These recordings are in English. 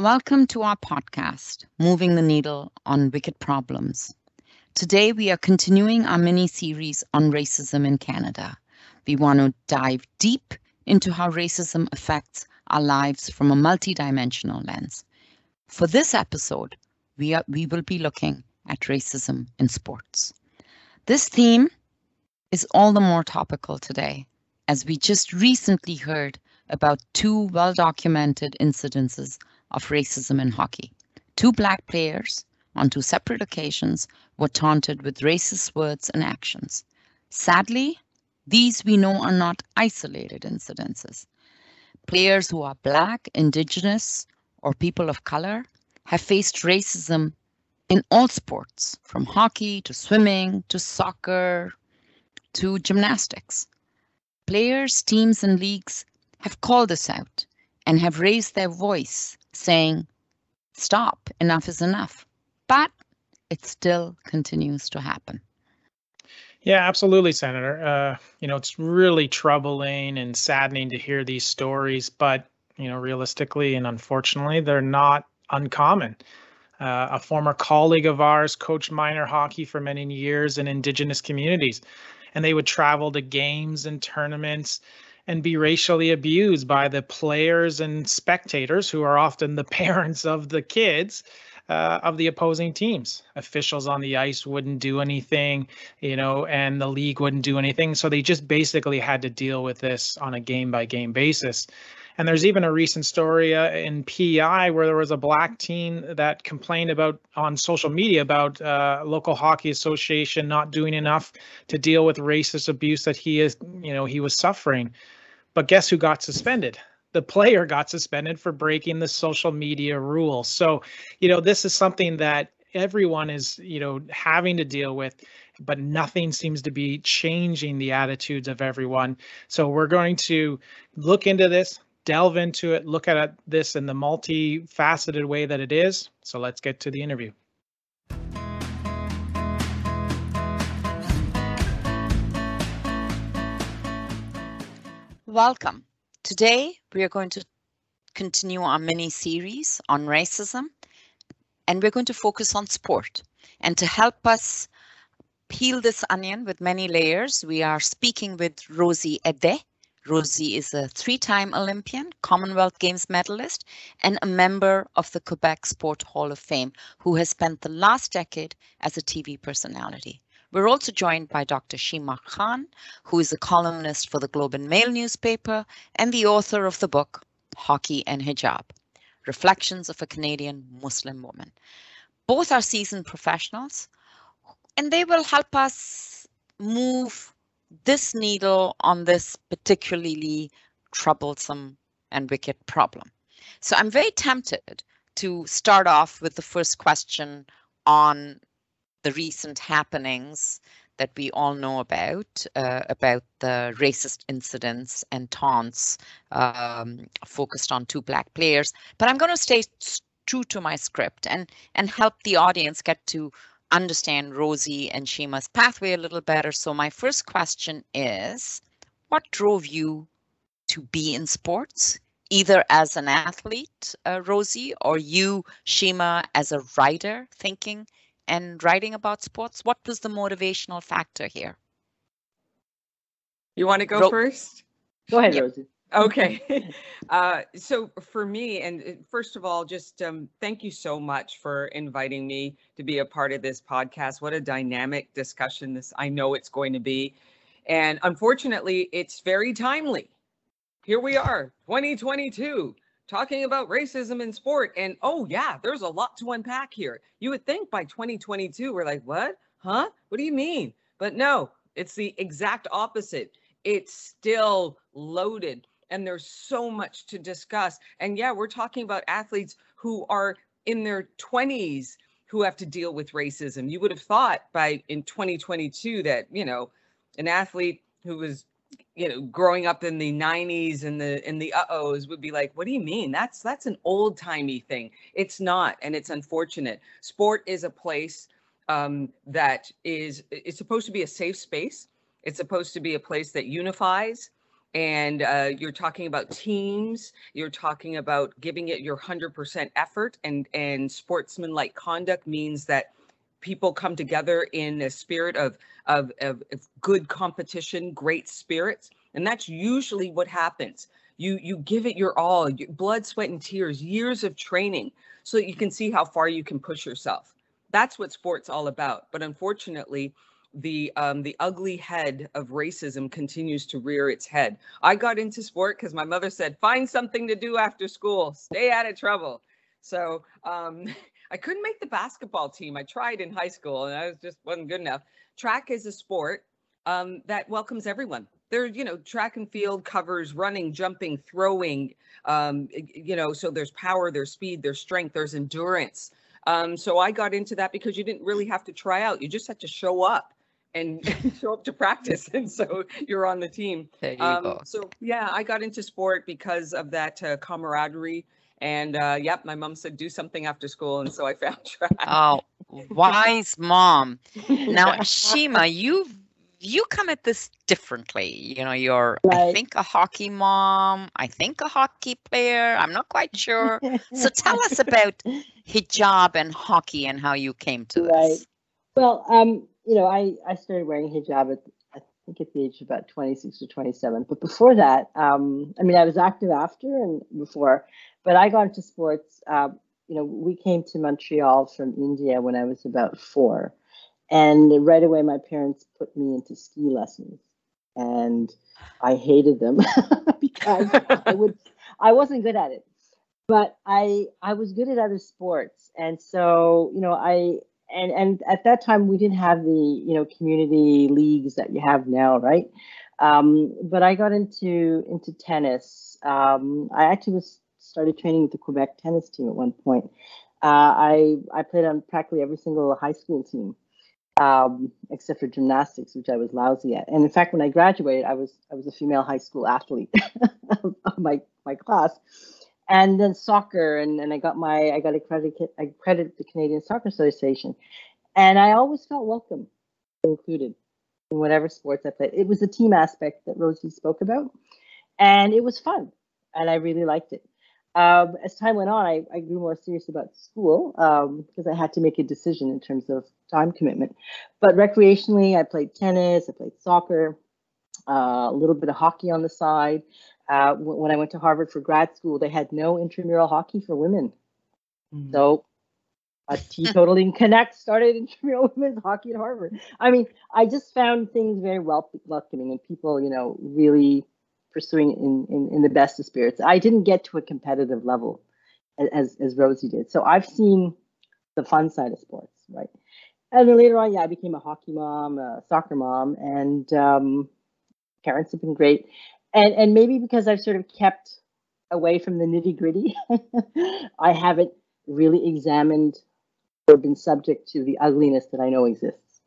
Welcome to our podcast, Moving the Needle on Wicked Problems. Today, we are continuing our mini series on racism in Canada. We want to dive deep into how racism affects our lives from a multidimensional lens. For this episode, we, are, we will be looking at racism in sports. This theme is all the more topical today, as we just recently heard about two well documented incidences of racism in hockey. Two black players on two separate occasions were taunted with racist words and actions. Sadly, these we know are not isolated incidences. Players who are black, indigenous, or people of color have faced racism in all sports, from hockey to swimming to soccer to gymnastics. Players, teams, and leagues have called this out and have raised their voice saying, stop, enough is enough. But it still continues to happen. Yeah, absolutely, Senator. Uh, you know, it's really troubling and saddening to hear these stories, but, you know, realistically and unfortunately, they're not uncommon. Uh, a former colleague of ours coached minor hockey for many years in Indigenous communities, and they would travel to games and tournaments and be racially abused by the players and spectators who are often the parents of the kids uh, of the opposing teams. Officials on the ice wouldn't do anything, you know, and the league wouldn't do anything. So they just basically had to deal with this on a game by game basis. And there's even a recent story uh, in PEI where there was a black teen that complained about on social media about uh, local hockey association not doing enough to deal with racist abuse that he is, you know, he was suffering. But guess who got suspended? The player got suspended for breaking the social media rules. So, you know, this is something that everyone is, you know, having to deal with, but nothing seems to be changing the attitudes of everyone. So, we're going to look into this, delve into it, look at this in the multifaceted way that it is. So, let's get to the interview. Welcome. Today, we are going to continue our mini series on racism, and we're going to focus on sport. And to help us peel this onion with many layers, we are speaking with Rosey Edeh. Rosey is a three-time Olympian, Commonwealth Games medalist, and a member of the Quebec Sport Hall of Fame, who has spent the last decade as a TV personality. We're also joined by Dr. Sheema Khan, who is a columnist for the Globe and Mail newspaper and the author of the book Hockey and Hijab Reflections of a Canadian Muslim Woman. Both are seasoned professionals, and they will help us move this needle on this particularly troublesome and wicked problem. So I'm very tempted to start off with the first question on the recent happenings that we all know about, uh, about the racist incidents and taunts um, focused on two black players. But I'm going to stay true to my script and, and help the audience get to understand Rosey and Sheema's pathway a little better. So my first question is, what drove you to be in sports? Either as an athlete, uh, Rosey, or you, Sheema, as a writer, thinking and writing about sports? What was the motivational factor here? You want to go Ro- first? Go ahead, yep. Rosey. Okay. uh, so for me, and uh, first of all, just um, thank you so much for inviting me to be a part of this podcast. What a dynamic discussion this I know it's going to be. And unfortunately, it's very timely. Here we are, 2022 talking about racism in sport. And oh, yeah, there's a lot to unpack here. You would think by 2022, we're like, what? Huh? What do you mean? But no, it's the exact opposite. It's still loaded and there's so much to discuss. And yeah, we're talking about athletes who are in their 20s who have to deal with racism. You would have thought by in 2022 that, you know, an athlete who was you know growing up in the 90s and the in the uh-ohs would be like what do you mean? That's that's an old timey thing. It's not and it's unfortunate. Sport is a place um, that is it's supposed to be a safe space. It's supposed to be a place that unifies and uh, you're talking about teams you're talking about giving it your 100% effort and and sportsmanlike conduct means that people come together in a spirit of, of, of, of good competition great spirits and that's usually what happens you you give it your all your blood sweat and tears years of training so that you can see how far you can push yourself that's what sports all about but unfortunately the um, the ugly head of racism continues to rear its head. I got into sport because my mother said, "Find something to do after school. Stay out of trouble." So um, I couldn't make the basketball team. I tried in high school, and I was just wasn't good enough. Track is a sport um, that welcomes everyone. There, you know, track and field covers running, jumping, throwing. Um, you know, so there's power, there's speed, there's strength, there's endurance. Um, so I got into that because you didn't really have to try out; you just had to show up and show up to practice and so you're on the team um, so yeah i got into sport because of that uh, camaraderie and uh, yep my mom said do something after school. And so i found track. Oh wise mom. Now sheema you you come at this differently. You know you're right. i think a hockey mom. I think a hockey player. I'm not quite sure. So tell us about hijab and hockey and how you came to right. this well um you know, I, I started wearing hijab at, I think at the age of about 26 or 27. But before that, um, I mean, I was active after and before, but I got into sports. Uh, you know, we came to Montreal from India when I was about four. And right away, my parents put me into ski lessons. And I hated them because I would, I wasn't good at it but I I was good at other sports, and so you know I and and at that time we didn't have the you know community leagues that you have now, right? Um, but I got into into tennis. Um, I actually was started training with the Quebec tennis team at one point. Uh, I I played on practically every single high school team, um, except for gymnastics, which I was lousy at. And in fact, when I graduated, I was I was a female high school athlete of my my class and then soccer and, and I got my I got accredited I accredited the Canadian Soccer Association. And I always felt welcome, included in whatever sports I played. It was the team aspect that Rosey spoke about. And it was fun. And I really liked it. Um, as time went on, I, I, grew more serious about school um, because I had to make a decision in terms of time commitment. But recreationally, I played tennis, I played soccer, uh, a little bit of hockey on the side. Uh, when I went to Harvard for grad school, they had no intramural hockey for women. Mm-hmm. So a teetotaling connect started intramural women's hockey at Harvard. I mean, I just found things very welcoming and people, you know, really pursuing in, in, in the best of spirits. I didn't get to a competitive level as, as Rosey did. So I've seen the fun side of sports, right? And then later on, yeah, I became a hockey mom, a soccer mom, and um, parents have been great and and maybe because I've sort of kept away from the nitty gritty, I haven't really examined or been subject to the ugliness that I know exists.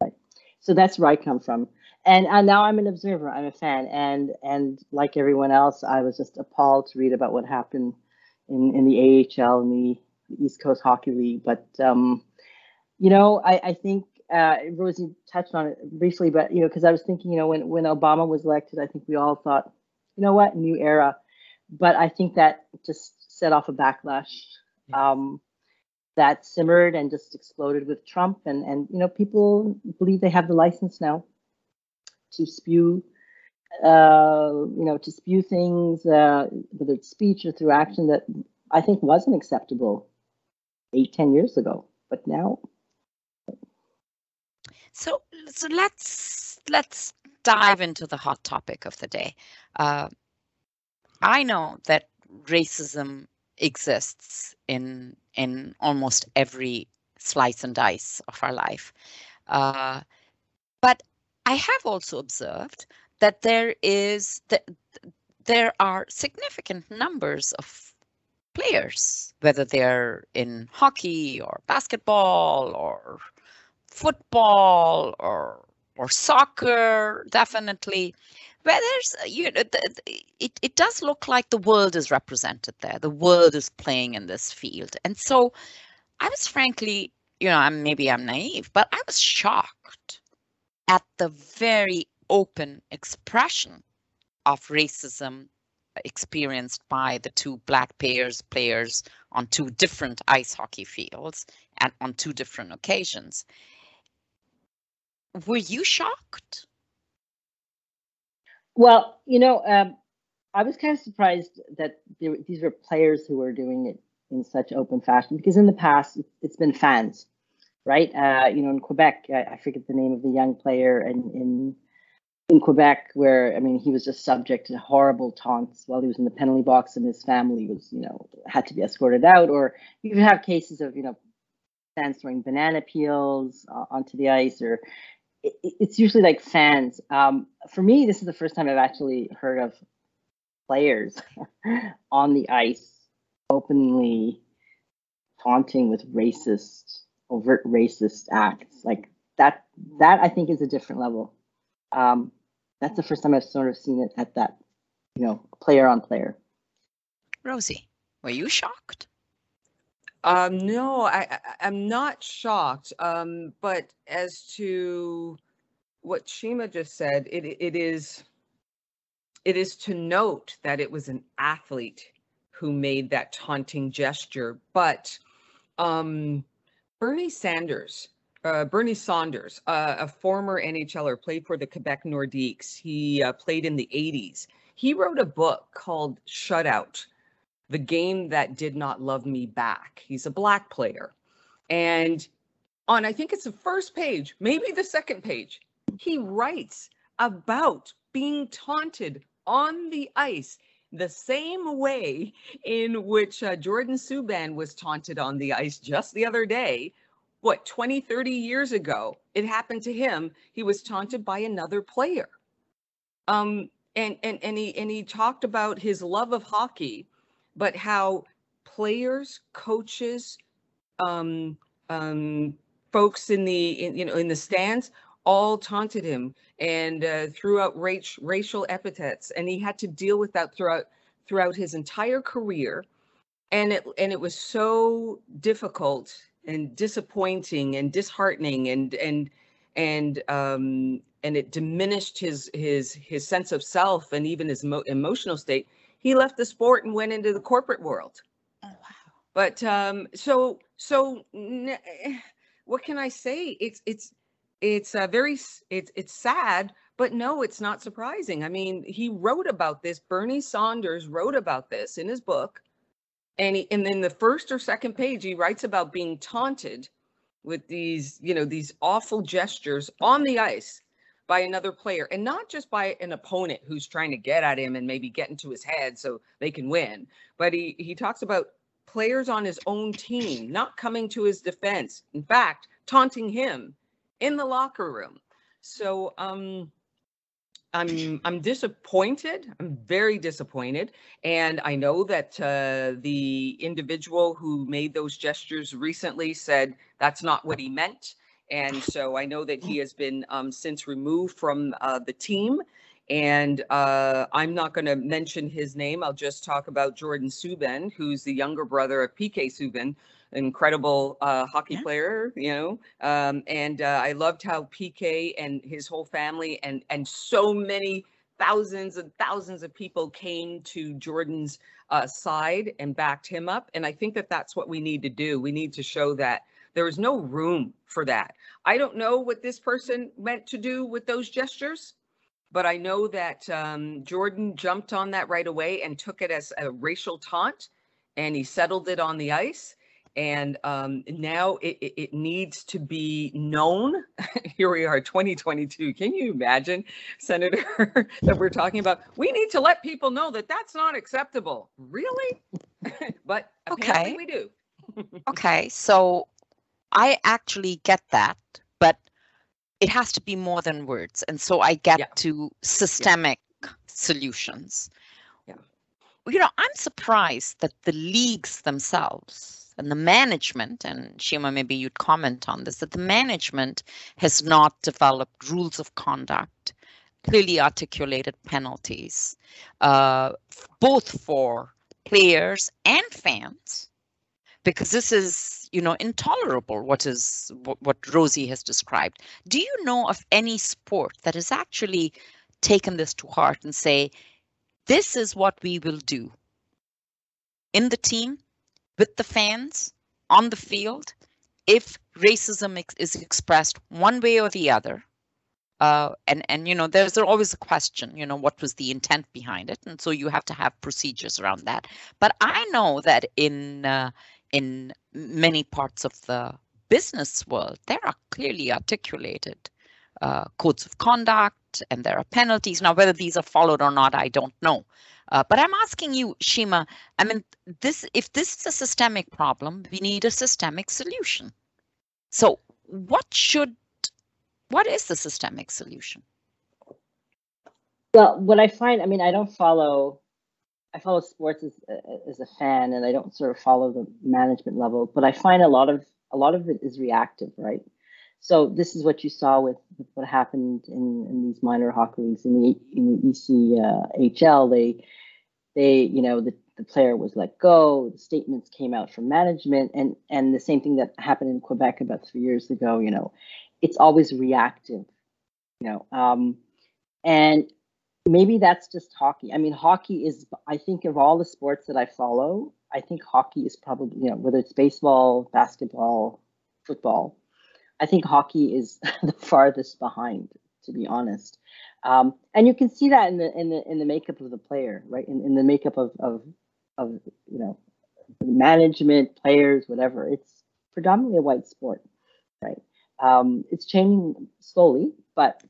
Right. So that's where I come from. And, and now I'm an observer. I'm a fan, and and like everyone else, I was just appalled to read about what happened in in the AHL and the East Coast Hockey League. But um, you know, I, I think uh, Rosey touched on it briefly, but you know, because I was thinking, you know, when when Obama was elected, I think we all thought, you know what, new era. But I think that just set off a backlash um, that simmered and just exploded with Trump, and and you know, people believe they have the license now to spew, uh, you know, to spew things, uh, whether it's speech or through action that I think wasn't acceptable eight, ten years ago, but now so, so let's let's dive into the hot topic of the day. Uh, I know that racism exists in in almost every slice and dice of our life, uh, but I have also observed that there is that there are significant numbers of players, whether they're in hockey or basketball or football or or soccer, definitely. Where there's, you know, it, it does look like the world is represented there. The world is playing in this field. And so I was frankly, you know, I'm, maybe I'm naive, but I was shocked at the very open expression of racism experienced by the two black players players on two different ice hockey fields and on two different occasions. Were you shocked? Well, you know, um, I was kind of surprised that there, these were players who were doing it in such open fashion because in the past it's been fans, right? Uh, you know, in Quebec, I, I, forget the name of the young player, and in in Quebec, where I mean, he was just subject to horrible taunts while he was in the penalty box, and his family was, you know, had to be escorted out. Or you have cases of, you know, fans throwing banana peels uh, onto the ice, or it, it's usually like fans. Um, for me, this is the first time I've actually heard of players on the ice openly taunting with racist, overt racist acts. Like that, that I think is a different level. Um, that's the first time I've sort of seen it at that, you know, player on player. Rosey, were you shocked? Um, no, I, I am not shocked. Um, but as to what Sheema just said, it it is it is to note that it was an athlete who made that taunting gesture, but um, Bernie Sanders uh, Bernie Saunders, uh, a former NHLer, played for the Quebec Nordiques. He uh, played in the 80s. He wrote a book called Shutout The Game That Did Not Love Me Back. He's a black player. And on, I think it's the first page, maybe the second page, he writes about being taunted on the ice the same way in which uh, Jordan Subban was taunted on the ice just the other day what 20 30 years ago it happened to him he was taunted by another player. Um and and and he and he talked about his love of hockey but how players coaches um um folks in the in, you know in the stands all taunted him and uh, threw out racial epithets and he had to deal with that throughout throughout his entire career. And it and it was so difficult and disappointing and disheartening and and and um and it diminished his his his sense of self and even his mo- emotional state. He left the sport and went into the corporate world. Oh, wow. but um so so what can i say? It's it's it's uh, very it's it's sad but no it's not surprising. I mean he wrote about this bernie saunders wrote about this in his book and he, and then the first or second page he writes about being taunted with these you know these awful gestures on the ice by another player and not just by an opponent who's trying to get at him and maybe get into his head so they can win but he he talks about players on his own team not coming to his defense in fact taunting him in the locker room so um I'm I'm disappointed. I'm very disappointed, and I know that uh, the individual who made those gestures recently said that's not what he meant, and so I know that he has been um, since removed from uh, the team. And uh, I'm not going to mention his name. I'll just talk about Jordan Subban, who's the younger brother of PK Subban, incredible uh, hockey yeah. player, you know. Um, and uh, I loved how PK and his whole family and and so many thousands and thousands of people came to Jordan's uh, side and backed him up. And I think that that's what we need to do. We need to show that there is no room for that. I don't know what this person meant to do with those gestures, but I know that um, Jordan jumped on that right away and took it as a racial taunt and he settled it on the ice and um, now it, it, needs to be known. Here we are, 2022. Can you imagine, Senator, that we're talking about? We need to let people know that that's not acceptable. Really? but okay, we do. okay, so I actually get that, but it has to be more than words, and so I get yeah. to systemic yeah. solutions. Yeah. You know, I'm surprised that the leagues themselves and the management, and Sheema, maybe you'd comment on this, that the management has not developed rules of conduct, clearly articulated penalties, uh, both for players and fans, because this is, you know, intolerable. What is what, what Rosey has described? Do you know of any sport that has actually taken this to heart and say, this is what we will do in the team, with the fans, on the field, if racism ex- is expressed one way or the other. Uh, and and you know there's always a question you know what was the intent behind it? And so you have to have procedures around that. But i know that in uh, in many parts of the business world there are clearly articulated uh, codes of conduct and there are penalties. Now whether these are followed or not i don't know uh, but I'm asking you, Sheema, I mean, this if this is a systemic problem, we need a systemic solution. So what should, what is the systemic solution? Well, what I find, I mean, I don't follow, I follow sports as, as a fan and I don't sort of follow the management level, but I find a lot of, a lot of it is reactive, right? So this is what you saw with, what happened in, in these minor hockey leagues in the in the ECHL. Uh, they they you know the, the player was let go. The statements came out from management, and and the same thing that happened in Quebec about three years ago. You know, it's always reactive. You know, um, and maybe that's just hockey. I mean, hockey is I think of all the sports that I follow, I think hockey is probably you know whether it's baseball, basketball, football I think hockey is the farthest behind, to be honest. Um, and you can see that in the in the in the makeup of the player, right? In, in the makeup of of of you know management, players, whatever. It's predominantly a white sport, right? Um, it's changing slowly, but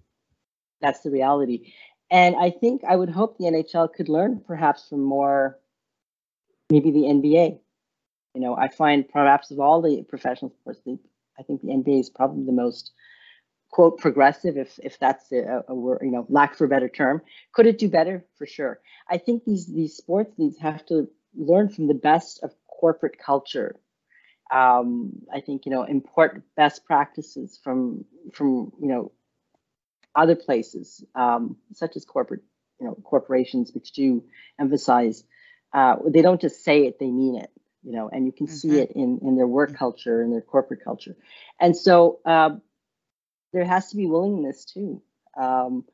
that's the reality. And I think I would hope the NHL could learn perhaps from more, maybe the NBA. You know, I find perhaps of all the professional sports leagues, I think the NBA is probably the most quote progressive, if if that's a, a word, you know, lack for a better term. Could it do better? For sure. I think these these sports leagues have to learn from the best of corporate culture. Um, I think you know import best practices from from you know other places, um, such as corporate you know corporations, which do emphasize. Uh, they don't just say it; they mean it you know, and you can mm-hmm. see it in in their work culture and their corporate culture. And so uh, there has to be willingness too. Um,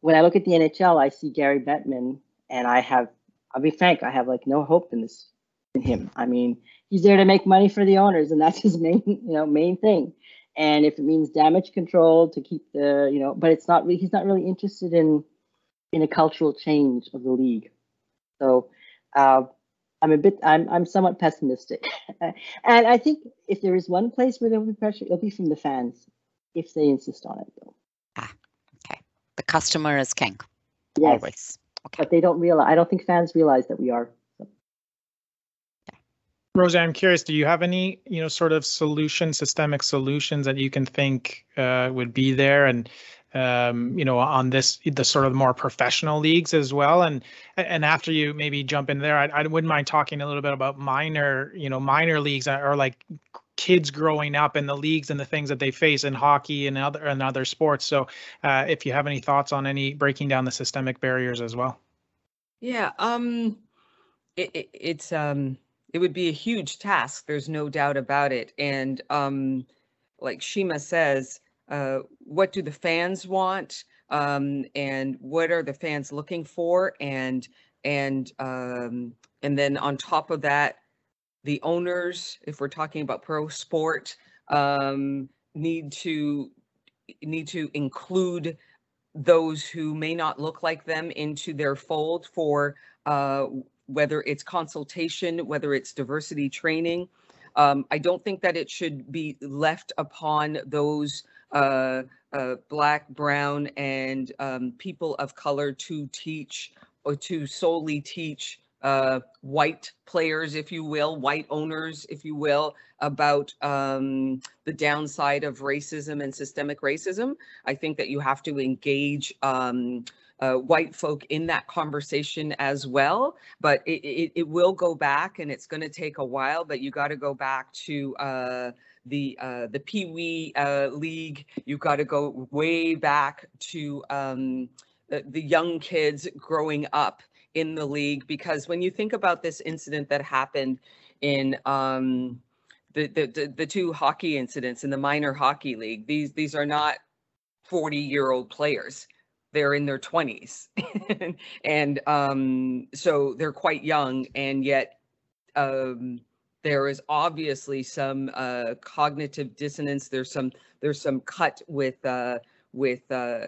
when I look at the NHL, I see Gary Bettman, and I have, I'll be frank, I have like no hope in this in him. I mean, he's there to make money for the owners, and that's his main, you know, main thing. And if it means damage control to keep the, you know, but it's not really, he's not really interested in in a cultural change of the league. So uh, I'm a bit, I'm, I'm somewhat pessimistic. and I think if there is one place where there will be pressure, it'll be from the fans if they insist on it. Though. Ah, okay. The customer is king. Yes. Always. Okay. But they don't realize, I don't think fans realize that we are. So. Rosa, I'm curious, do you have any, you know, sort of solution, systemic solutions that you can think uh, would be there? And um, you know, on this the sort of more professional leagues as well. And and after you maybe jump in there, I, I wouldn't mind talking a little bit about minor, you know, minor leagues or like kids growing up in the leagues and the things that they face in hockey and other and other sports. So, uh, if you have any thoughts on any breaking down the systemic barriers as well. Yeah, um, it, it, it's um, it would be a huge task. There's no doubt about it. And um, like Sheema says, uh, what do the fans want um, and what are the fans looking for and and um, and then on top of that the owners if we're talking about pro sport um, need to need to include those who may not look like them into their fold for uh, whether it's consultation whether it's diversity training. Um, I don't think that it should be left upon those uh, uh, black, brown, and um, people of color to teach or to solely teach uh, white players, if you will, white owners, if you will, about um, the downside of racism and systemic racism. I think that you have to engage um, uh, white folk in that conversation as well. But it, it, it will go back and it's going to take a while, but you got to go back to uh, the uh, the Pee Wee uh, League. You've got to go way back to um, the, the young kids growing up in the league because when you think about this incident that happened in um, the, the, the two hockey incidents in the minor hockey league, these these are not 40 year old players. They're in their 20s and um, so they're quite young and yet um, there is obviously some uh, cognitive dissonance. There's some there's some cut with uh, with uh,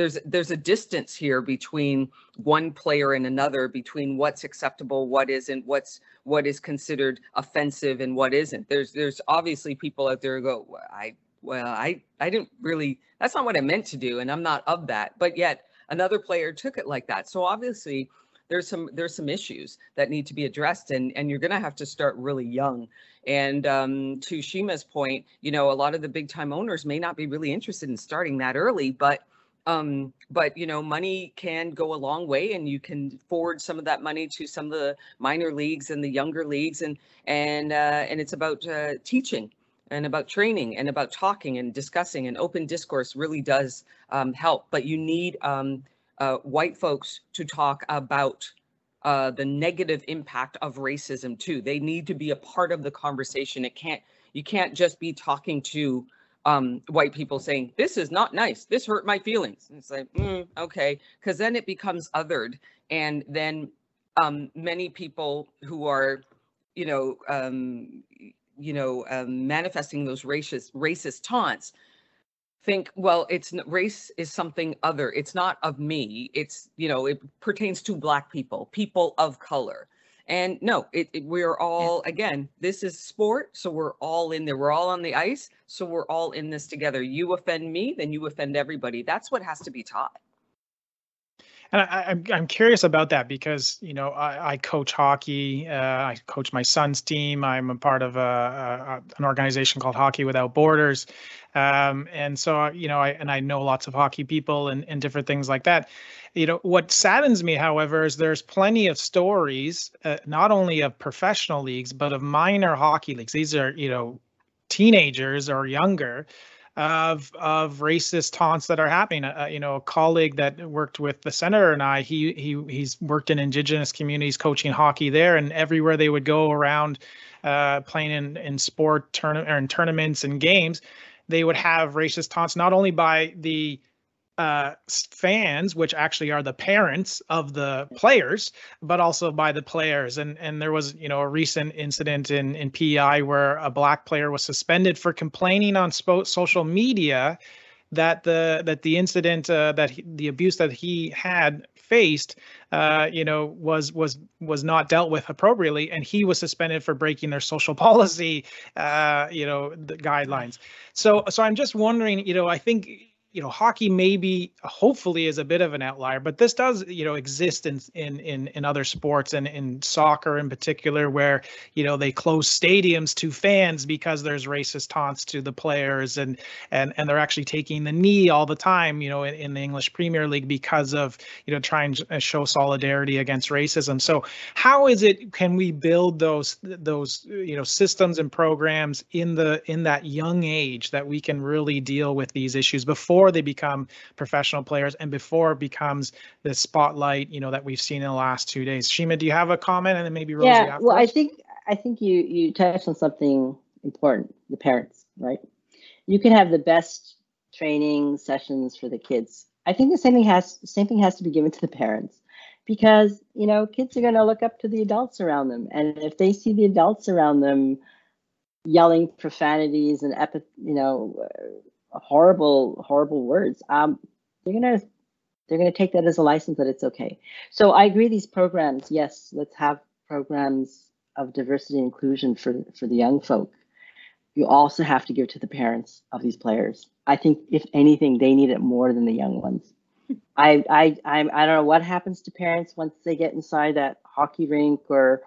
there's there's a distance here between one player and another between what's acceptable what isn't what's what is considered offensive and what isn't. There's there's obviously people out there who go i well i i didn't really that's not what i meant to do and i'm not of that. But yet another player took it like that. So obviously there's some there's some issues that need to be addressed and and you're going to have to start really young. And um, to sheema's point you know a lot of the big time owners may not be really interested in starting that early but um, but you know money can go a long way and you can forward some of that money to some of the minor leagues and the younger leagues and and uh, and it's about uh, teaching and about training and about talking and discussing and open discourse really does um, help. But you need um, uh, white folks to talk about uh, the negative impact of racism too. They need to be a part of the conversation. It can't you can't just be talking to um, white people saying, This is not nice. This hurt my feelings. And it's like, mm, okay. Because then it becomes othered. And then um, many people who are, you know, um, you know, um, manifesting those racist racist taunts think well it's race is something other it's not of me it's you know it pertains to black people people of color and no, it, it, we're all again. This is sport, so we're all in there. We're all on the ice, so we're all in this together. You offend me, then you offend everybody. That's what has to be taught. And I, am I'm, I'm curious about that because you know I, I coach hockey. Uh, I coach my son's team. I'm a part of a, a, an organization called Hockey Without Borders, um, and so you know I and I know lots of hockey people and, and different things like that you know what saddens me however is there's plenty of stories uh, not only of professional leagues but of minor hockey leagues these are you know teenagers or younger of of racist taunts that are happening. Uh, you know, a colleague that worked with the senator and I, he he he's worked in indigenous communities coaching hockey there, and everywhere they would go around uh, playing in in sport tournament in tournaments and games, they would have racist taunts not only by the uh, fans, which actually are the parents of the players, but also by the players. And and there was you know a recent incident in in PEI where a black player was suspended for complaining on spo- social media that the that the incident uh, that he, the abuse that he had faced uh, you know was was was not dealt with appropriately and he was suspended for breaking their social policy uh, you know the guidelines so so i'm just wondering you know i think you know hockey maybe hopefully is a bit of an outlier but this does you know exist in in in, other sports and in soccer in particular where you know they close stadiums to fans because there's racist taunts to the players and and and they're actually taking the knee all the time you know in, in the english premier league because of you know trying to uh, show solidarity against racism. So how is it can we build those those you know systems and programs in the in that young age that we can really deal with these issues before before they become professional players and before it becomes the spotlight, you know, that we've seen in the last two days. Sheema, do you have a comment and then maybe Rosey Yeah, well, I think I think you you touched on something important, the parents, right? You can have the best training sessions for the kids. I think the same thing has same thing has to be given to the parents because you know kids are going to look up to the adults around them and if they see the adults around them yelling profanities and epi- you know horrible, horrible words, um, they're gonna they're gonna take that as a license that it's okay. So I agree. These programs, yes, let's have programs of diversity and inclusion for for the young folk. You also have to give to the parents of these players. I think if anything, they need it more than the young ones. I I I'm, I don't know what happens to parents once they get inside that hockey rink or,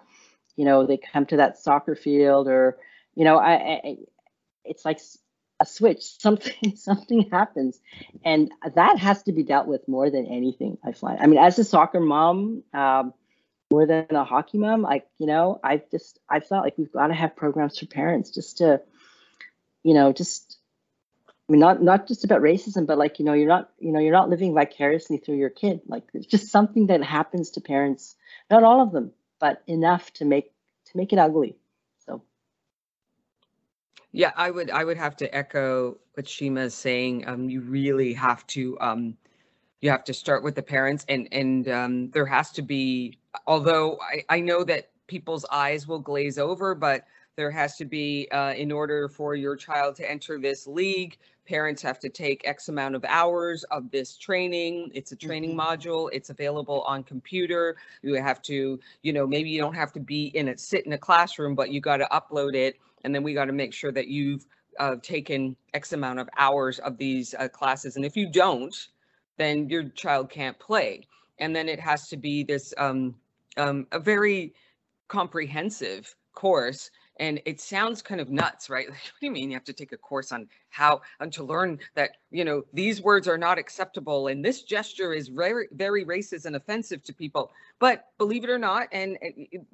you know, they come to that soccer field or, you know, I, I it's like a switch something something happens. And that has to be dealt with more than anything i find. I mean as a soccer mom um, more than a hockey mom like you know i just i felt like we've got to have programs for parents just to you know just i mean not not just about racism but like you know you're not you know you're not living vicariously through your kid. Like it's just something that happens to parents not all of them but enough to make to make it ugly yeah, I would I would have to echo what Sheema is saying. Um, you really have to um, you have to start with the parents and and um, there has to be although I, I know that people's eyes will glaze over but there has to be uh, in order for your child to enter this league parents have to take x amount of hours of this training it's a training Mhm. module it's available on computer you have to you know maybe you don't have to be in it sit in a classroom but you got to upload it and then we got to make sure that you've uh, taken x amount of hours of these uh, classes and if you don't then your child can't play. And then it has to be this um, um, a very comprehensive course and it sounds kind of nuts right? Like, what do you mean you have to take a course on how and to learn that you know these words are not acceptable and this gesture is very very racist and offensive to people? But believe it or not and,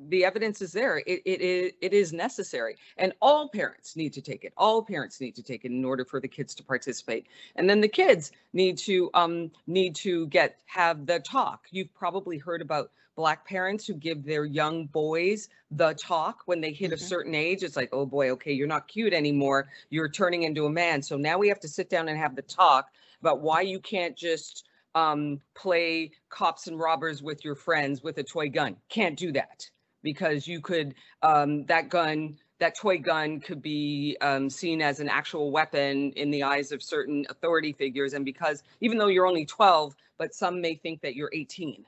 the evidence is there it, it is it is necessary. And all parents need to take it. All parents need to take it in order for the kids to participate. And then the kids need to um need to get have the talk. You've probably heard about black parents who give their young boys the talk when they hit a Mhm. certain age it's like oh boy okay you're not cute anymore. You're turning into a man. So now we have to sit down and have the talk about why you can't just um, play cops and robbers with your friends with a toy gun. Can't do that because you could um, that gun that toy gun could be um, seen as an actual weapon in the eyes of certain authority figures. And because even though you're only 12 but some may think that you're 18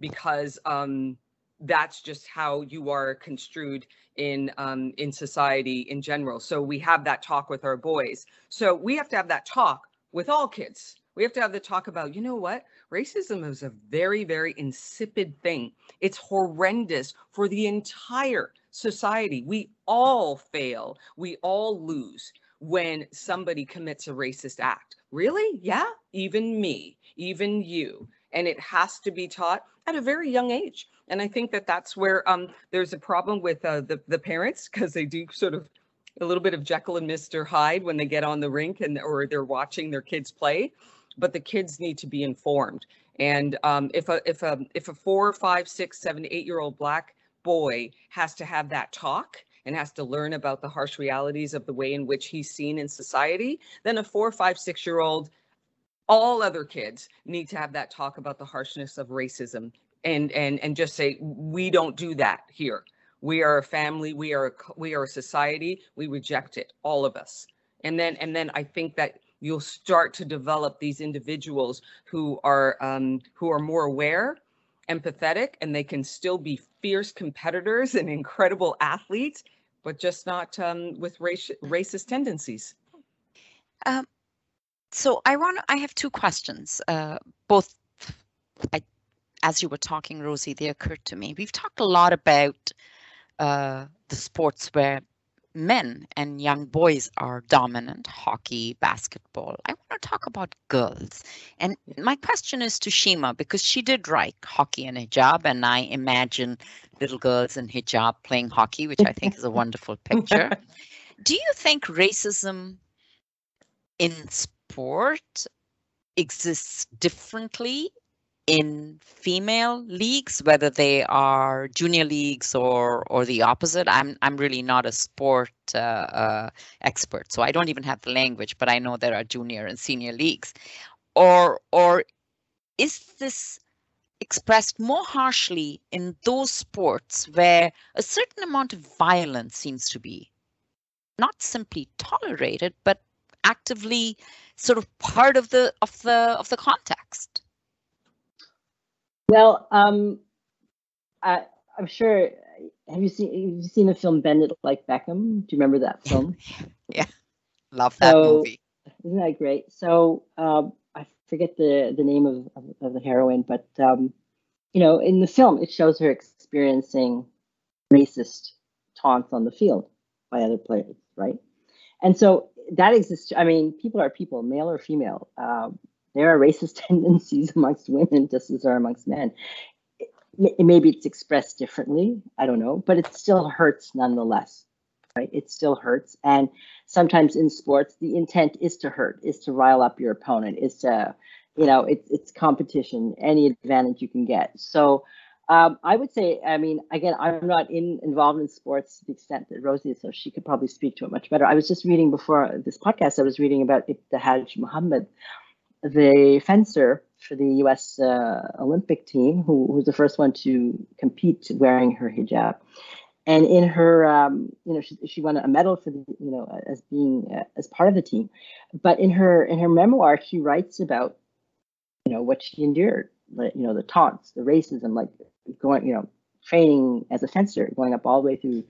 because um, that's just how you are construed in um, in society in general. So we have that talk with our boys. So we have to have that talk with all kids. We have to have the talk about, you know what? Racism is a very, very insipid thing. It's horrendous for the entire society. We all fail. We all lose when somebody commits a racist act. Really? Yeah, even me, even you. And it has to be taught at a very young age. And I think that that's where um, there's a problem with uh, the, the parents because they do sort of a little bit of Jekyll and Mr. Hyde when they get on the rink and or they're watching their kids play. But the kids need to be informed. And um, if a if a if a four, five, six, seven, eight year old black boy has to have that talk and has to learn about the harsh realities of the way in which he's seen in society, then a four, five, six year old all other kids need to have that talk about the harshness of racism and and and just say we don't do that here. We are a family. We are a, we are a society. We reject it all of us. And then and then i think that you'll start to develop these individuals who are um, who are more aware empathetic and they can still be fierce competitors and incredible athletes but just not um, with raci- racist tendencies So I want I have two questions. Uh, both, I, as you were talking, Rosey, they occurred to me. We've talked a lot about uh, the sports where men and young boys are dominant: hockey, basketball. I want to talk about girls. And my question is to Sheema because she did write hockey and hijab, and I imagine little girls in hijab playing hockey, which I think is a wonderful picture. Do you think racism in sport exists differently in female leagues, whether they are junior leagues or or the opposite? I'm I'm really not a sport uh, uh, expert, so I don't even have the language, but I know there are junior and senior leagues. Or or is this expressed more harshly in those sports where a certain amount of violence seems to be not simply tolerated, but actively sort of part of the of the of the context. Well, um, I, I'm sure. Have you seen have you seen the film Bend It Like Beckham? Do you remember that film? Yeah, love that So- movie. Isn't that great? So um, I forget the the name of, of, of the heroine, but um, you know, in the film, it shows her experiencing racist taunts on the field by other players, right? And so that exists. I mean, people are people, male or female. Um, there are racist tendencies amongst women just as there are amongst men. It- it- maybe it's expressed differently. I don't know, but it still hurts nonetheless, right? It still hurts, and sometimes in sports the intent is to hurt is to rile up your opponent is to you know it's it's competition any advantage you can get so um, i would say i mean again i'm not in involved in sports to the extent that rosey is so she could probably speak to it much better i was just reading before this podcast i was reading about Ibtihaj Muhammad the fencer for the U.S. Uh, Olympic team, who, who was the first one to compete wearing her hijab. And in her, um, you know, she, she won a medal for the, you know, as being uh, as part of the team. But in her in her memoir, she writes about, you know, what she endured, you know, the taunts, the racism, like going, you know, training as a fencer, going up all the way through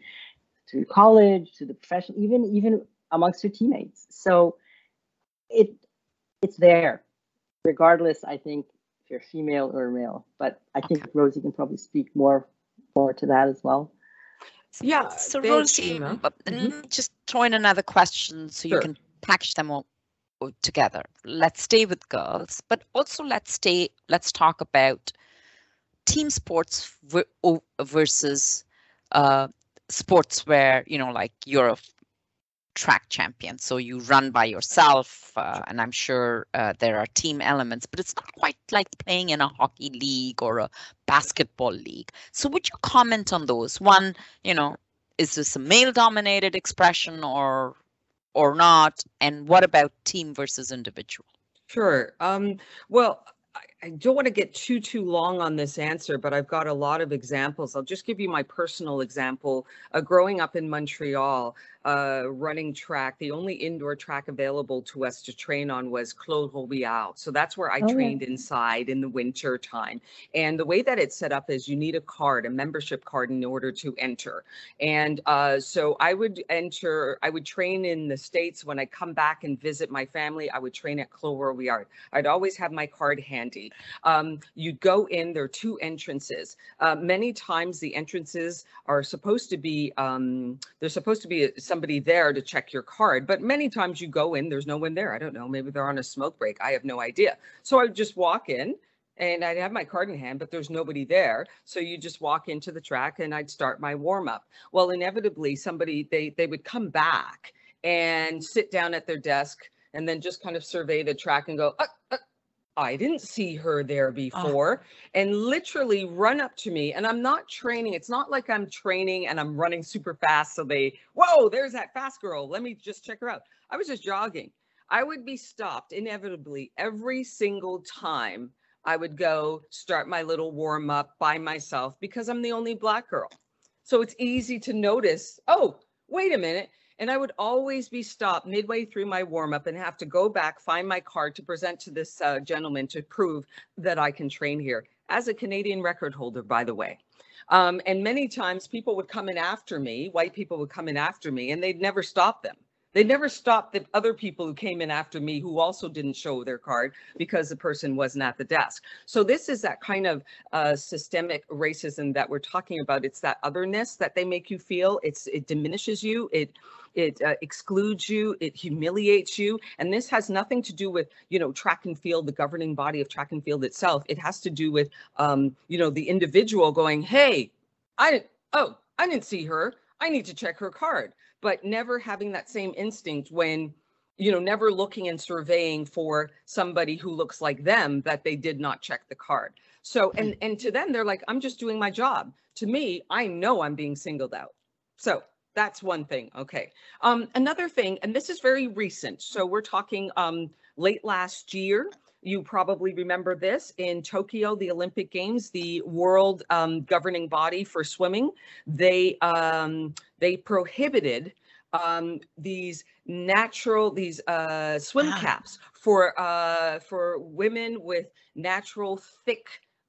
through college, to the profession, even even amongst her teammates. So it it's there, regardless. I think if you're female or male, but I think okay. Rosey can probably speak more more to that as well. Yeah. So Rosey, mm-hmm. just throw in another question so sure. you can package them all together. Let's stay with girls, but also let's stay. Let's talk about team sports versus uh, sports where you know, like you're a track champion, so you run by yourself, uh, and I'm sure uh, there are team elements, but it's not quite like playing in a hockey league or a basketball league. So would you comment on those? One, you know, is this a male-dominated expression or or not? And what about team versus individual? Sure. Um, well, I don't want to get too too long on this answer, but I've got a lot of examples. I'll just give you my personal example. Uh, growing up in Montreal, uh, running track, the only indoor track available to us to train on was Claude Robillard. So that's where I oh, trained yeah. inside in the winter time. And the way that it's set up is you need a card, a membership card, in order to enter. And uh, so I would enter, I would train in the States. When I come back and visit my family, I would train at Claude Robillard. I'd always have my card handy. Um, you go in, there are two entrances. Uh, many times the entrances are supposed to be, um, there's supposed to be a, somebody there to check your card. But many times you go in, there's no one there. I don't know. Maybe they're on a smoke break. I have no idea. So I would just walk in and I'd have my card in hand, but there's nobody there. So you just walk into the track and I'd start my warm up. Well, inevitably somebody, they, they would come back and sit down at their desk and then just kind of survey the track and go, uh, uh, I didn't see her there before, and literally run up to me. And I'm not training. It's not like I'm training and I'm running super fast. So they, whoa, there's that fast girl. Let me just check her out. I was just jogging. I would be stopped inevitably every single time I would go start my little warm up by myself because I'm the only black girl. So it's easy to notice, oh, wait a minute. And I would always be stopped midway through my warm up and have to go back, find my card to present to this uh, gentleman to prove that I can train here as a Canadian record holder, by the way. Um, and many times people would come in after me, white people would come in after me, and they'd never stop them. They never stopped the other people who came in after me who also didn't show their card because the person wasn't at the desk. So this is that kind of uh, systemic racism that we're talking about. It's that otherness that they make you feel. It's it diminishes you. It it uh, excludes you, it humiliates you. And this has nothing to do with, you know, track and field, the governing body of track and field itself. It has to do with, um, you know, the individual going, hey, I oh, I didn't see her. I need to check her card but never having that same instinct when you know never looking and surveying for somebody who looks like them that they did not check the card. So and and to them they're like i'm just doing my job. To me i know i'm being singled out. So that's one thing. Okay. Um another thing and this is very recent. So we're talking um late last year you probably remember this in Tokyo, the Olympic Games, the world um, governing body for swimming, they um, they prohibited um, these natural these uh, swim ah. caps for uh, for women with natural thick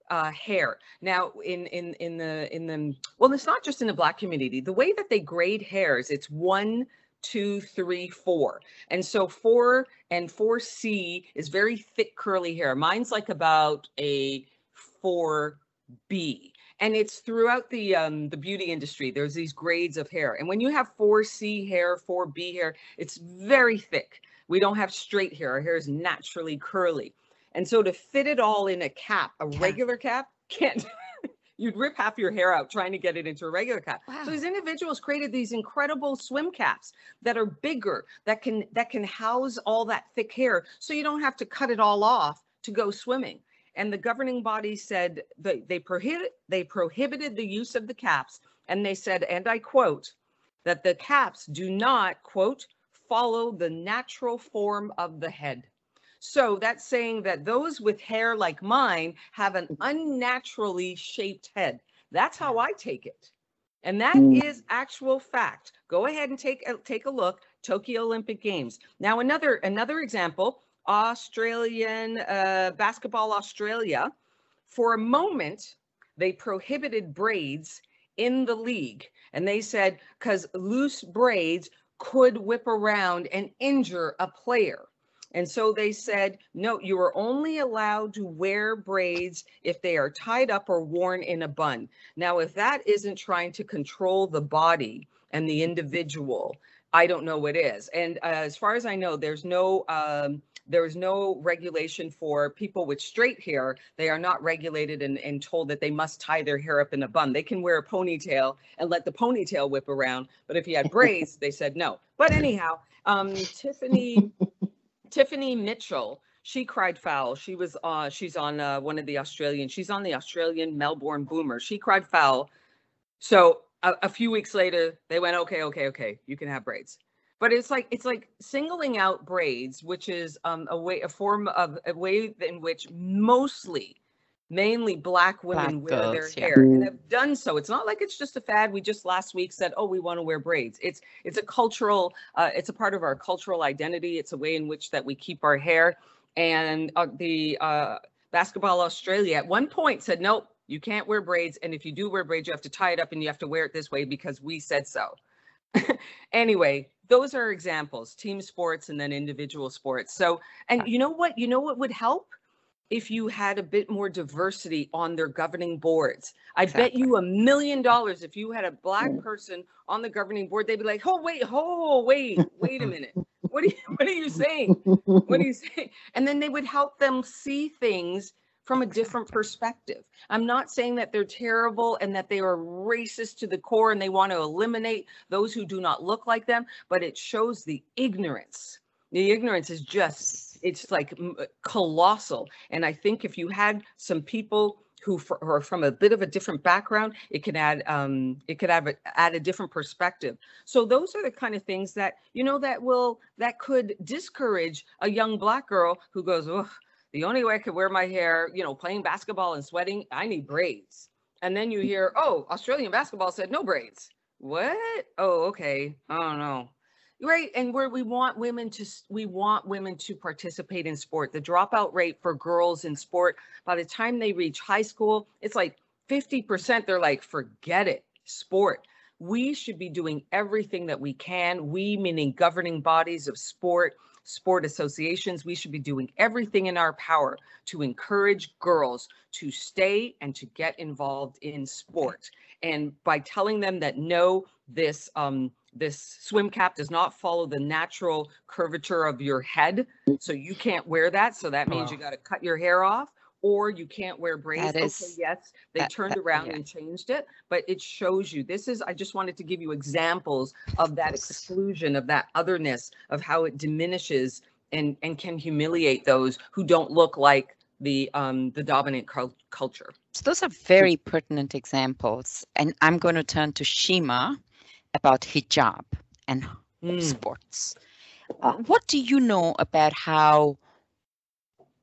uh, hair. Now, in in in the in the well, it's not just in the black community. The way that they grade hairs, it's one two, three, four. And so four and 4C is very thick curly hair. Mine's like about a 4B. And it's throughout the um, the beauty industry. There's these grades of hair. And when you have 4C hair, 4B hair, it's very thick. We don't have straight hair. Our hair is naturally curly. And so to fit it all in a cap, a regular cap, can't you'd rip half your hair out trying to get it into a regular cap. Wow. So these individuals created these incredible swim caps that are bigger, that can that can house all that thick hair, so you don't have to cut it all off to go swimming. And the governing body said they, they prohibit they prohibited the use of the caps, and they said, and I quote, that the caps do not quote follow the natural form of the head. So that's saying that those with hair like mine have an unnaturally shaped head. That's how I take it. And that Mm. is actual fact. Go ahead and take a, take a look. Tokyo Olympic Games. Now another another example. Australian uh, basketball Australia. For a moment, they prohibited braids in the league, and they said because loose braids could whip around and injure a player. And so they said, no, you are only allowed to wear braids if they are tied up or worn in a bun. Now, if that isn't trying to control the body and the individual, I don't know what is. And uh, as far as I know, there's no um, there is no regulation for people with straight hair. They are not regulated and, and told that they must tie their hair up in a bun. They can wear a ponytail and let the ponytail whip around. But if you had braids, they said no. But anyhow, um, Tiffany Tiffany Mitchell, she cried foul. She was uh she's on uh, one of the Australian, she's on the Australian Melbourne Boomer. She cried foul. So a, a few weeks later, they went, okay, okay, okay, you can have braids. But it's like it's like singling out braids, which is um, a way, a form of a way in which mostly, mainly black women Black wear their girls, yeah. hair and have done so. It's not like it's just a fad. We just last week said, oh, we want to wear braids. It's it's a cultural, uh, it's a part of our cultural identity. It's a way in which that we keep our hair. And uh, the uh, basketball Australia at one point said, nope, you can't wear braids. And if you do wear braids, you have to tie it up and you have to wear it this way because we said so. anyway, those are examples, team sports and then individual sports. So, and you know what? You know what would help? If you had a bit more diversity on their governing boards. I bet you a million dollars if you had a black mm. person on the governing board, they'd be like, oh, wait, oh, wait, wait a minute. What are you, what are you saying? What are you saying? And then they would help them see things from a different perspective. I'm not saying that they're terrible and that they are racist to the core and they want to eliminate those who do not look like them, but it shows the ignorance. The ignorance is just, it's like uh, colossal. And I think if you had some people who who are from a bit of a different background, it could add um, it could add a, add a different perspective. So those are the kind of things that you know that will that could discourage a young black girl who goes, oh, the only way I could wear my hair, you know, playing basketball and sweating, I need braids. And then you hear, oh, Australian basketball said no braids. What? Oh, okay. I don't know. Right. And where we want women to, we want women to participate in sport. The dropout rate for girls in sport, by the time they reach high school, it's like 50%. They're like, forget it, sport. We should be doing everything that we can. We, meaning governing bodies of sport, sport associations, we should be doing everything in our power to encourage girls to stay and to get involved in sport. And by telling them that no, this um, this swim cap does not follow the natural curvature of your head, so you can't wear that. So that means you Wow. got to cut your hair off. Or you can't wear braids. That okay, yes, they that- turned that- around yeah. and changed it, but it shows you. This is. I just wanted to give you examples of that exclusion, of that otherness, of how it diminishes and and can humiliate those who don't look like the um the dominant cul- culture. So those are very pertinent examples. And I'm going to turn to Sheema about hijab and Mm. sports. Ah. What do you know about how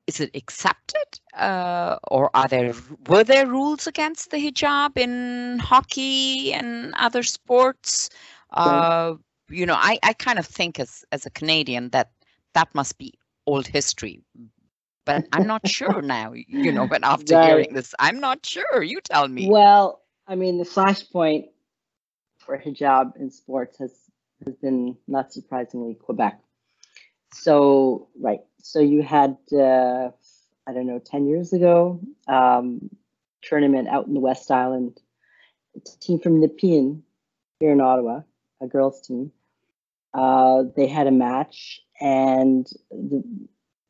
is it accepted uh, or are there were there rules against the hijab in hockey and other sports? Uh, you know, I, I kind of think as as a Canadian that that must be old history. But I'm not sure now, you know, but after Right. hearing this, I'm not sure. You tell me. Well, I mean, the flashpoint for hijab in sports has has been not surprisingly Quebec. So right, so you had uh, I don't know, ten years ago, um, tournament out in the West Island. Team from Nepean here in Ottawa, a girls team. Uh, they had a match, and the,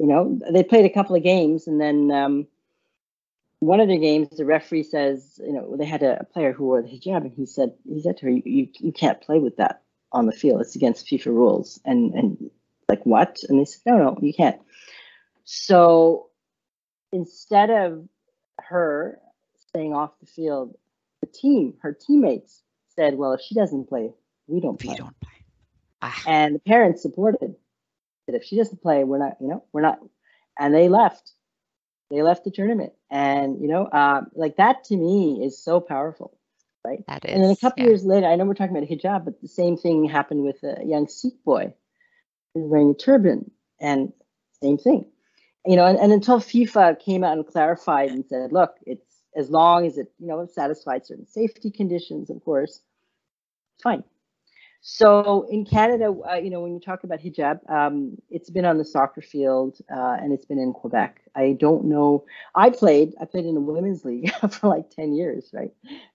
you know they played a couple of games, and then. Um, one of the games, the referee says, you know, they had a, a player who wore the hijab, and he said, he said to her, you, you, you can't play with that on the field. It's against FIFA rules. And and like what? And they said, no, no, you can't. So instead of her staying off the field, the team, her teammates said, well, if she doesn't play, we don't play. we don't play. Ah, And the parents supported that if she doesn't play, we're not, you know, we're not. and they left. They left the tournament, and you know, uh, like that to me is so powerful, right? That is. and then a couple yeah. years later, I know we're talking about hijab, but the same thing happened with a young Sikh boy wearing a turban, and same thing. You know, and, and until FIFA came out and clarified and said, look, it's as long as it, you know, satisfied certain safety conditions, of course, fine. So in Canada, uh, you know, when you talk about hijab, um, it's been on the soccer field uh, and it's been in Quebec. I don't know. I played. I played in a women's league for like ten years, right?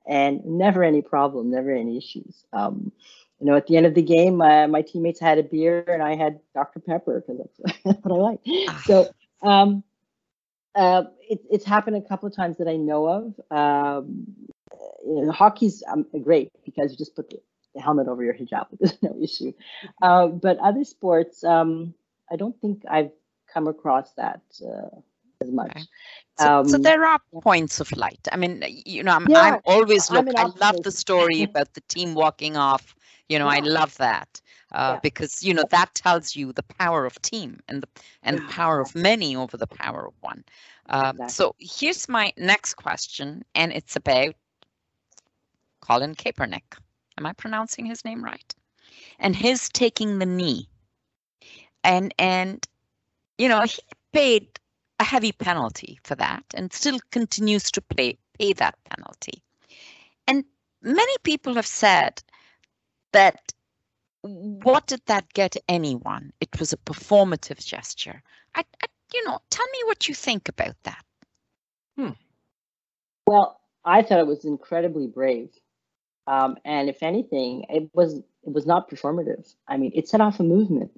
And never any problem, never any issues. Um, you know, at the end of the game, uh, my teammates had a beer and I had Dr Pepper because that's what I like. So um, uh, it, it's happened a couple of times that I know of. Um, you know, hockey's um, great because you just put the, the helmet over your hijab. There's no issue. Uh, but other sports, um, I don't think I've come across that uh, as much. Okay. So, so Um, there are points of light. I mean, you know, I'm, Yeah, I'm always I'm look. I love the story about the team walking off. You know, I love that uh, Yeah. because you know that tells you the power of team and the and the power of many over the power of one. Um, Exactly. So here's my next question, and it's about Colin Kaepernick. Am I pronouncing his name right? And his taking the knee, and and you know he paid a heavy penalty for that and still continues to pay pay that penalty. And many people have said that what did that get anyone? It was a performative gesture. I, I you know, tell me what you think about that. Hmm. Well, I thought it was incredibly brave, um, and if anything, it was it was not performative. I mean, it set off a movement.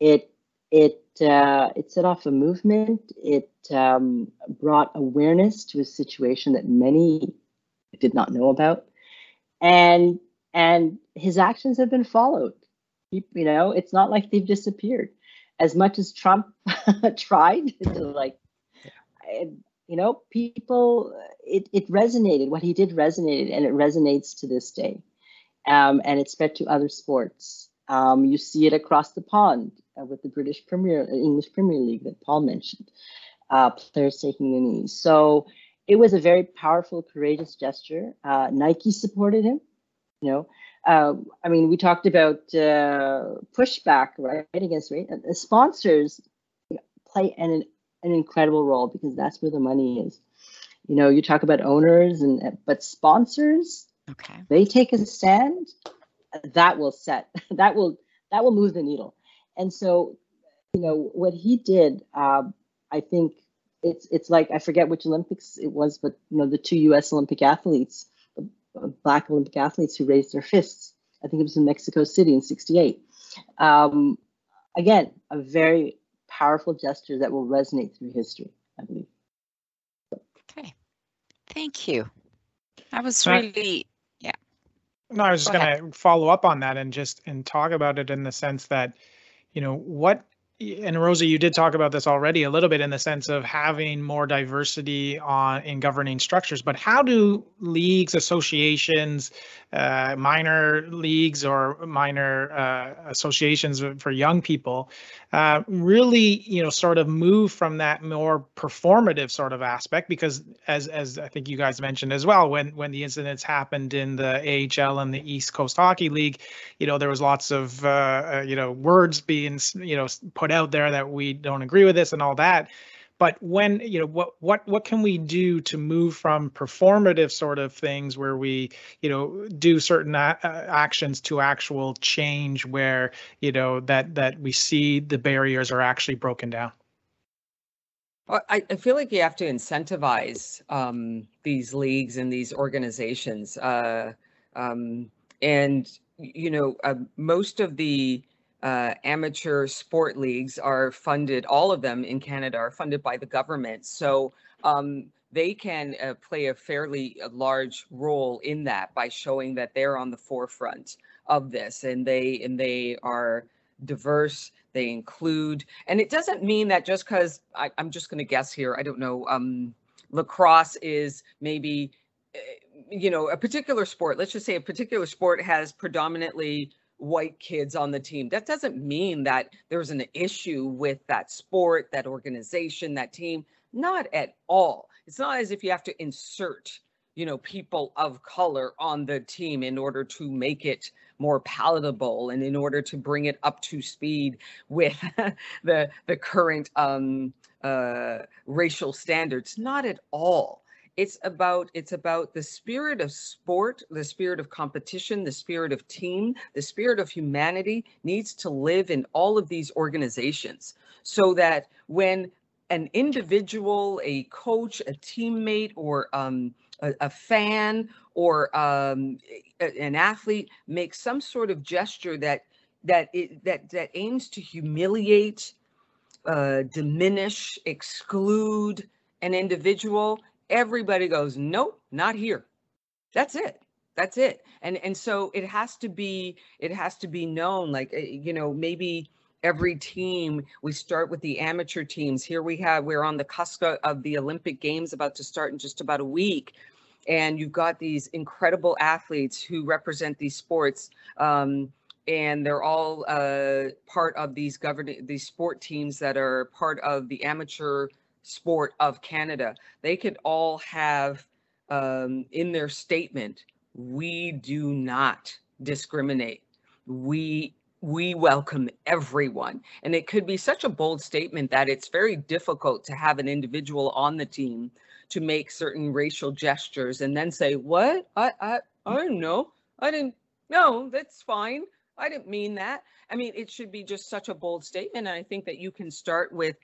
It it uh, it set off a movement. It um, brought awareness to a situation that many did not know about, and and his actions have been followed. You, you know, it's not like they've disappeared. As much as Trump tried to like you know, people, it, it resonated. What he did resonated, and it resonates to this day. Um, and it spread to other sports. Um, you see it across the pond uh, with the British Premier, English Premier League that Paul mentioned, uh, players taking the knee So it was a very powerful, courageous gesture. Uh, Nike supported him. You know, uh, I mean, we talked about uh, pushback, right, against right. Uh, sponsors play an an incredible role because that's where the money is. You know, you talk about owners and but sponsors, Okay. they take a stand, that will set that will that will move the needle. And so, you know, what he did, um, I think it's it's like I forget which Olympics it was, but you know, the two U.S. Olympic athletes, uh, black Olympic athletes who raised their fists. I think it was in Mexico City in '68. Um, again, a very powerful gesture that will resonate through history, I believe. Okay. Thank you. That was really, yeah. No, I was just Go going to follow up on that and just and talk about it in the sense that, you know, what and Rosa, you did talk about this already a little bit in the sense of having more diversity on in governing structures. But how do leagues, associations, uh, minor leagues, or minor uh, associations for young people uh, really, you know, sort of move from that more performative sort of aspect? Because as as I think you guys mentioned as well, when when the incidents happened in the AHL and the East Coast Hockey League, you know, there was lots of uh, uh, you know words being you know put out there that we don't agree with this and all that but when you know what what what can we do to move from performative sort of things where we you know do certain a- uh, actions to actual change where you know that that we see the barriers are actually broken down I, I feel like you have to incentivize um, these leagues and these organizations. Uh, um, and, you know, uh, most of the uh, amateur sport leagues are funded, all of them in Canada are funded by the government. So um, they can uh, play a fairly uh, large role in that by showing that they're on the forefront of this and they and they are diverse they include and it doesn't mean that just because i'm just going to guess here i don't know um lacrosse is maybe eh, you know a particular sport let's just say a particular sport has predominantly white kids on the team. That doesn't mean that there's an issue with that sport, that organization, that team. Not at all. It's not as if you have to insert, you know, people of color on the team in order to make it more palatable and in order to bring it up to speed with the the current um, uh, racial standards. Not at all it's about it's about the spirit of sport the spirit of competition the spirit of team the spirit of humanity needs to live in all of these organizations so that when an individual a coach a teammate or um, a, a, fan or um, an athlete makes some sort of gesture that that it, that that aims to humiliate uh, diminish exclude an individual everybody goes, nope, not here. That's it. That's it. And and so it has to be it has to be known like eh, you know maybe every team we start with the amateur teams here we have we're on the cusp of the olympic games about to start in just about a week and you've got these incredible athletes who represent these sports um, and they're all uh, part of these governing these sport teams that are part of the amateur sport of Canada, they could all have um, in their statement, we do not discriminate. We we welcome everyone. And it could be such a bold statement that it's very difficult to have an individual on the team to make certain racial gestures and then say, What? I I I don't know. I didn't no, that's fine. I didn't mean that. I mean, it should be just such a bold statement. And I think that you can start with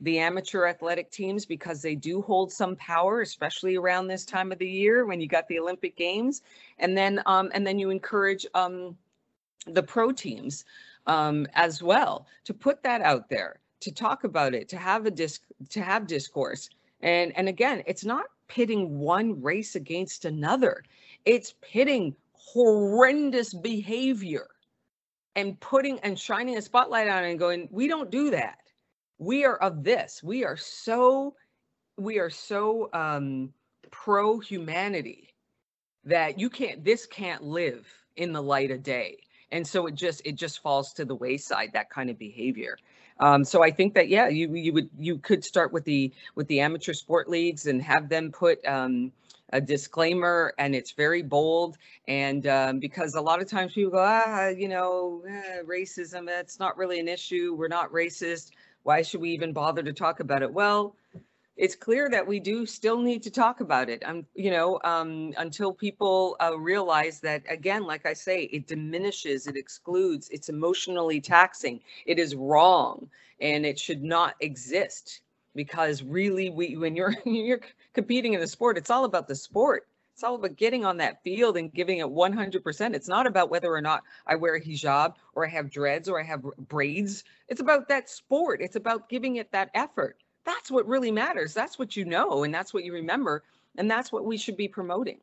the amateur athletic teams because they do hold some power, especially around this time of the year when you got the Olympic Games, and then um, and then you encourage um, the pro teams um, as well to put that out there, to talk about it, to have a disc, to have discourse, and and again, it's not pitting one race against another; it's pitting horrendous behavior and putting and shining a spotlight on it and going, we don't do that we are of this. We are so we are so um pro humanity that you can't this can't live in the light of day. And so it just it just falls to the wayside that kind of behavior. Um, so i think that yeah you you would you could start with the with the amateur sport leagues and have them put um, a disclaimer and it's very bold. And um, because a lot of times people go ah you know eh, racism that's not really an issue. We're not racist why should we even bother to talk about it? Well, it's clear that we do still need to talk about it. Um, you know, um, until people uh, realize that, again, like I say, it diminishes, it excludes, it's emotionally taxing, it is wrong, and it should not exist. Because really, we when you're you're competing in the sport, it's all about the sport. It's all about getting on that field and giving it 100%. It's not about whether or not I wear a hijab or I have dreads or I have braids. It's about that sport. It's about giving it that effort. That's what really matters. That's what you know and that's what you remember. And that's what we should be promoting.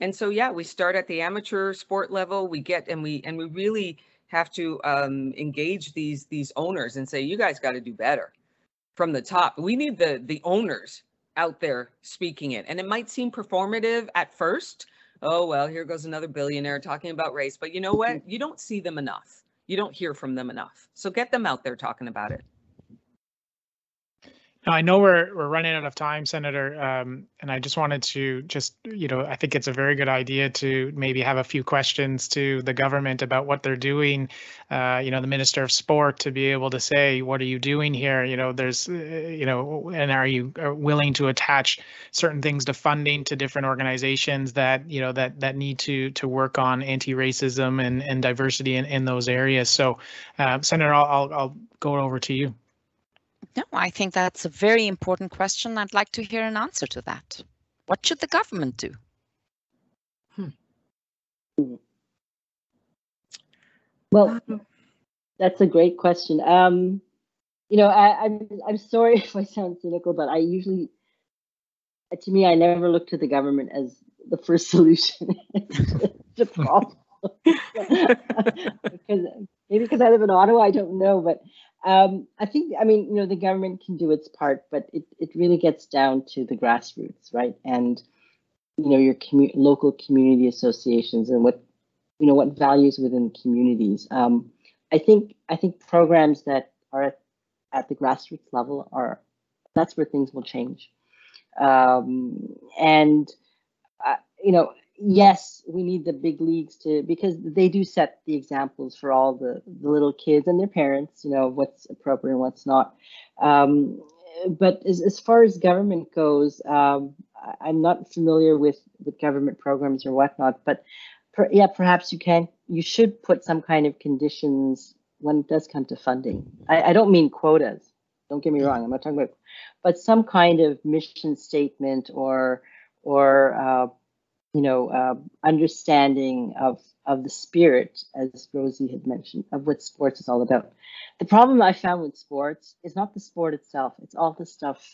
And so, yeah, we start at the amateur sport level. We get and we and we really have to um, engage these these owners and say, you guys got to do better from the top. We need the the owners out there speaking it. And it might seem performative at first. Oh, well, here goes another billionaire talking about race. But you know what? Mm-hmm. You don't see them enough. You don't hear from them enough. So get them out there talking about it. Now, I know we're we're running out of time, Senator, um, and I just wanted to just you know I think it's a very good idea to maybe have a few questions to the government about what they're doing. Uh, you know, the Minister of Sport to be able to say, "What are you doing here?" You know, there's uh, you know, and are you uh, willing to attach certain things to funding to different organizations that you know that that need to to work on anti-racism and and diversity in in those areas? So, uh, Senator, I'll, I'll I'll go over to you. No, I think that's a very important question. I'd like to hear an answer to that. What should the government do? Hmm. Well, that's a great question. Um, you know, I, I'm I'm sorry if I sound cynical, but I usually, to me, I never look to the government as the first solution to problem. because maybe because I live in Ottawa, I don't know, but um, I think, I mean, you know, the government can do its part, but it, it really gets down to the grassroots, right? And, you know, your commu- local community associations and what you know what values within communities. Um, I think I think programs that are at, at the grassroots level are that's where things will change. Um, and uh, you know, yes, we need the big leagues to because they do set the examples for all the, the little kids and their parents. You know what's appropriate and what's not. Um, but as, as far as government goes, um, I'm not familiar with with government programs or whatnot. But per, yeah, perhaps you can you should put some kind of conditions when it does come to funding. I, I don't mean quotas. Don't get me wrong. I'm not talking about, but some kind of mission statement or or uh, you know uh, understanding of of the spirit, as Rosey had mentioned, of what sports is all about. The problem I found with sports is not the sport itself; it's all the stuff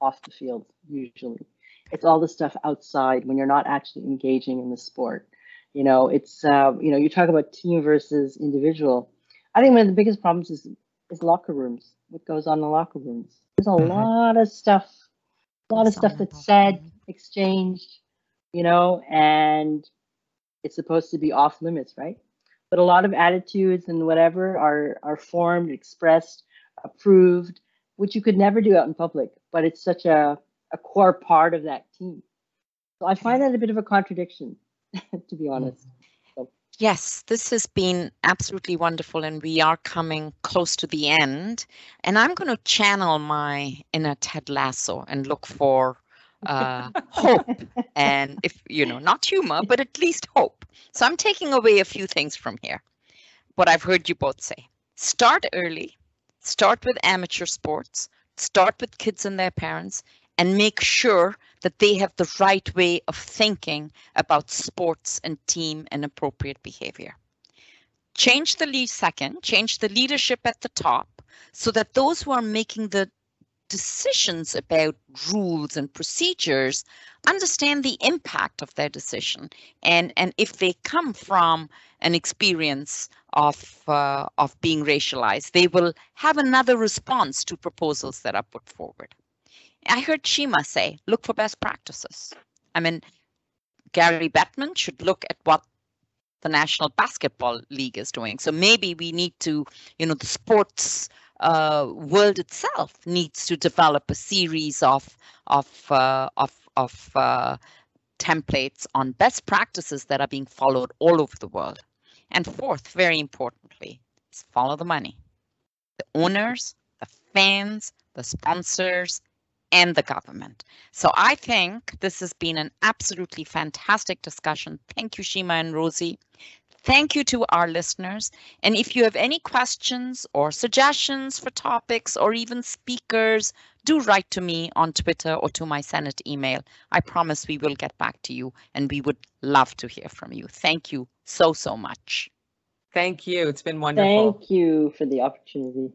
off the field. Usually, it's all the stuff outside when you're not actually engaging in the sport. You know, it's uh, you know you talk about team versus individual. I think one of the biggest problems is is locker rooms. What goes on in the locker rooms? There's a mm-hmm. lot of stuff, a lot of stuff that's said, exchanged, you know, and it's supposed to be off limits, right? But a lot of attitudes and whatever are are formed, expressed, approved, which you could never do out in public. But it's such a a core part of that team. So I find that a bit of a contradiction, to be mm-hmm. honest. Yes, this has been absolutely wonderful, and we are coming close to the end. And I'm going to channel my inner Ted Lasso and look for uh, hope and if you know not humor but at least hope. So i'm taking away a few things from here. What i've heard you both say. Start early start with amateur sports start with kids and their parents and make sure that they have the right way of thinking about sports and team and appropriate behavior. Change the lead second change the leadership at the top so that those who are making the decisions about rules and procedures understand the impact of their decision and and if they come from an experience of uh, of being racialized they will have another response to proposals that are put forward. I heard sheema say look for best practices. I mean gary bettman should look at what the national basketball league is doing. So maybe we need to you know the sports uh, world itself needs to develop a series of of uh, of of uh, templates on best practices that are being followed all over the world. And fourth, very importantly, is follow the money. The owners, the fans, the sponsors, and the government. So I think this has been an absolutely fantastic discussion. Thank you, Sheema and Rosey. Thank you to our listeners. And if you have any questions or suggestions for topics or even speakers, do write to me on Twitter or to my Senate email. I promise we will get back to you and we would love to hear from you. Thank you so, so much. Thank you. It's been wonderful. Thank you for the opportunity.